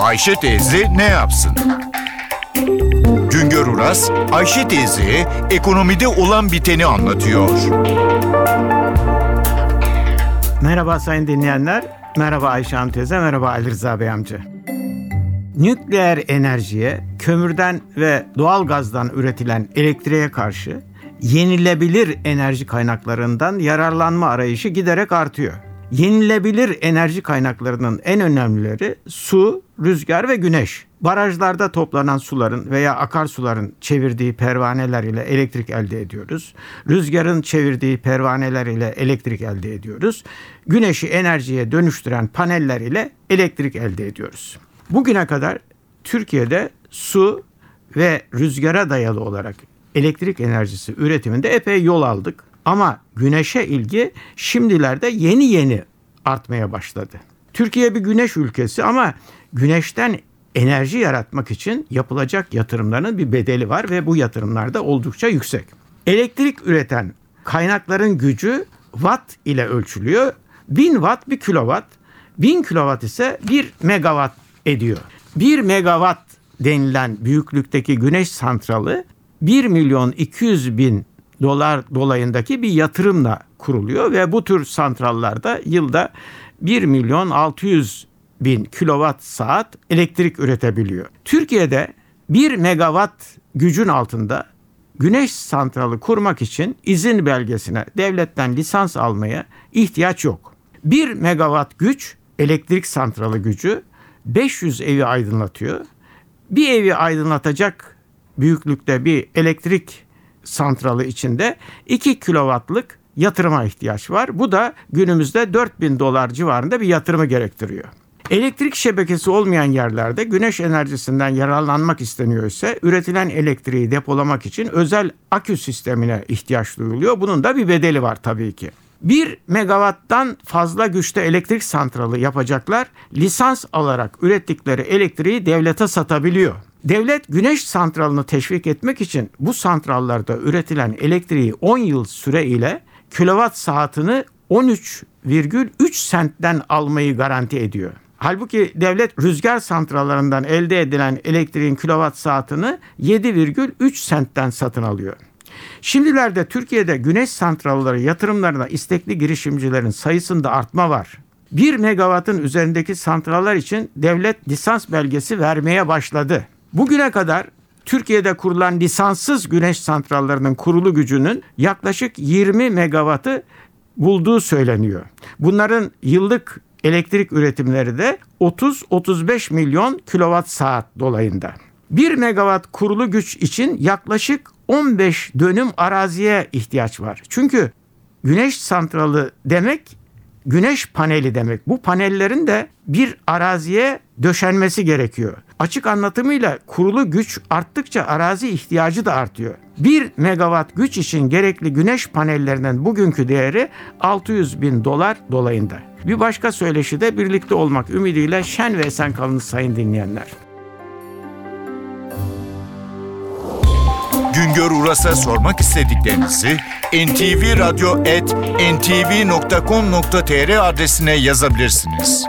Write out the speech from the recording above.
Ayşe teyze ne yapsın? Güngör Uras, Ayşe teyze ekonomide olan biteni anlatıyor. Merhaba sayın dinleyenler. Merhaba Ayşe Hanım teyze, merhaba Ali Rıza Bey amca. Nükleer enerjiye, kömürden ve doğal gazdan üretilen elektriğe karşı yenilebilir enerji kaynaklarından yararlanma arayışı giderek artıyor. Yenilebilir enerji kaynaklarının en önemlileri su, rüzgar ve güneş. Barajlarda toplanan suların veya akarsuların çevirdiği pervaneler ile elektrik elde ediyoruz. Rüzgarın çevirdiği pervaneler ile elektrik elde ediyoruz. Güneşi enerjiye dönüştüren paneller ile elektrik elde ediyoruz. Bugüne kadar Türkiye'de su ve rüzgara dayalı olarak elektrik enerjisi üretiminde epey yol aldık. Ama güneşe ilgi şimdilerde yeni yeni artmaya başladı. Türkiye bir güneş ülkesi ama güneşten enerji yaratmak için yapılacak yatırımların bir bedeli var ve bu yatırımlar da oldukça yüksek. Elektrik üreten kaynakların gücü watt ile ölçülüyor. 1000 watt bir kilowatt, 1000 kilowatt ise 1 megawatt ediyor. 1 megawatt denilen büyüklükteki güneş santralı 1 milyon 200 bin dolar dolayındaki bir yatırımla kuruluyor ve bu tür santrallarda yılda 1 milyon 600 bin kilowatt saat elektrik üretebiliyor. Türkiye'de 1 megawatt gücün altında güneş santralı kurmak için izin belgesine devletten lisans almaya ihtiyaç yok. 1 megawatt güç elektrik santralı gücü 500 evi aydınlatıyor. Bir evi aydınlatacak büyüklükte bir elektrik santralı içinde 2 kilowattlık yatırıma ihtiyaç var. Bu da günümüzde 4000 dolar civarında bir yatırımı gerektiriyor. Elektrik şebekesi olmayan yerlerde güneş enerjisinden yararlanmak isteniyor ise üretilen elektriği depolamak için özel akü sistemine ihtiyaç duyuluyor. Bunun da bir bedeli var tabii ki. 1 megawatttan fazla güçte elektrik santralı yapacaklar lisans alarak ürettikleri elektriği devlete satabiliyor. Devlet güneş santralını teşvik etmek için bu santrallarda üretilen elektriği 10 yıl süre ile kilowatt saatini 13,3 sentten almayı garanti ediyor. Halbuki devlet rüzgar santrallarından elde edilen elektriğin kilowatt saatini 7,3 sentten satın alıyor. Şimdilerde Türkiye'de güneş santralları yatırımlarına istekli girişimcilerin sayısında artma var. 1 megawattın üzerindeki santraller için devlet lisans belgesi vermeye başladı. Bugüne kadar Türkiye'de kurulan lisanssız güneş santrallarının kurulu gücünün yaklaşık 20 megawattı bulduğu söyleniyor. Bunların yıllık elektrik üretimleri de 30-35 milyon kilowatt saat dolayında. 1 megawatt kurulu güç için yaklaşık 15 dönüm araziye ihtiyaç var. Çünkü güneş santralı demek güneş paneli demek. Bu panellerin de bir araziye döşenmesi gerekiyor. Açık anlatımıyla kurulu güç arttıkça arazi ihtiyacı da artıyor. 1 megawatt güç için gerekli güneş panellerinin bugünkü değeri 600 bin dolar dolayında. Bir başka söyleşi de birlikte olmak ümidiyle şen ve esen kalınız sayın dinleyenler. Güngör Uras'a sormak istediklerinizi ntvradio.com.tr adresine yazabilirsiniz.